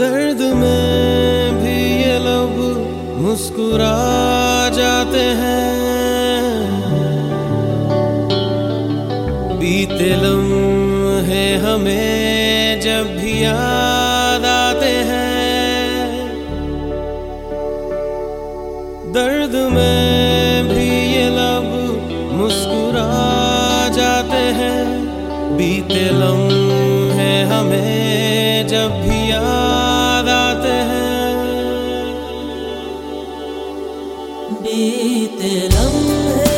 दर्द में भी ये लोग मुस्कुरा जाते हैं। बीते लम्हे हमें जब भी याद आते हैं। दर्द में भी ये लब मुस्कुरा जाते हैं। बीते लम्हे हमें जब भी याद बीते लम्हे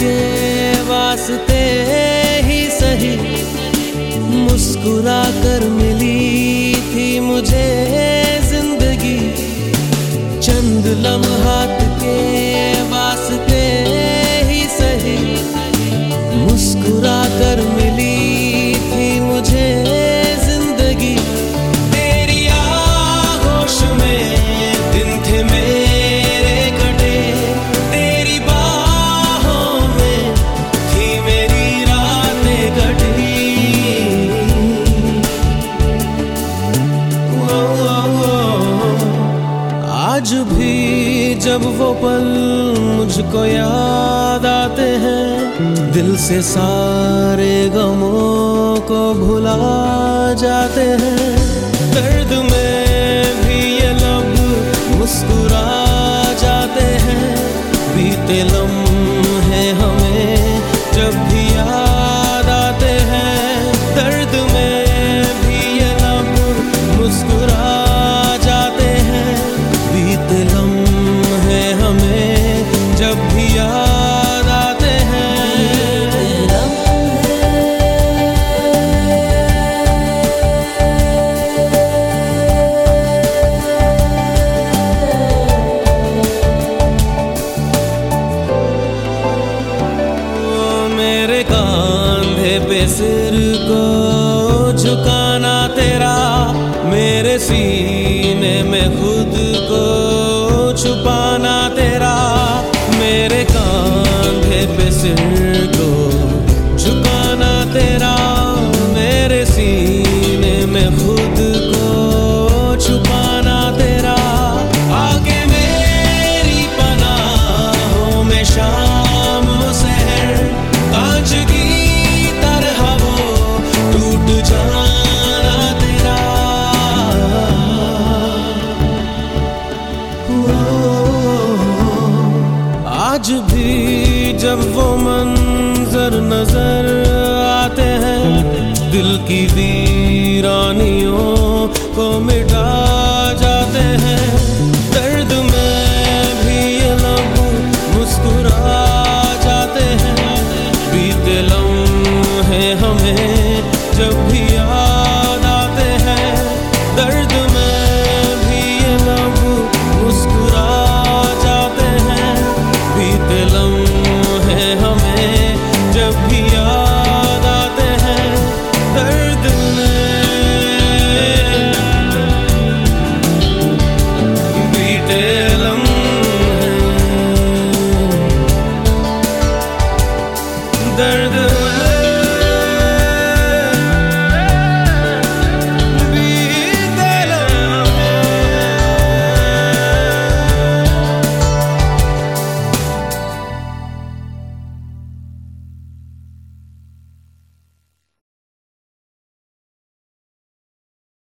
के वास्ते ही सही मुस्कुरा कर जब वो पल मुझको याद आते हैं, दिल से सारे गमों को भुला जाते हैं। पे सिर को झुकाना तेरा मेरे सीने में खुद को। नज़र आते हैं दिल की वीरानियों को मिटा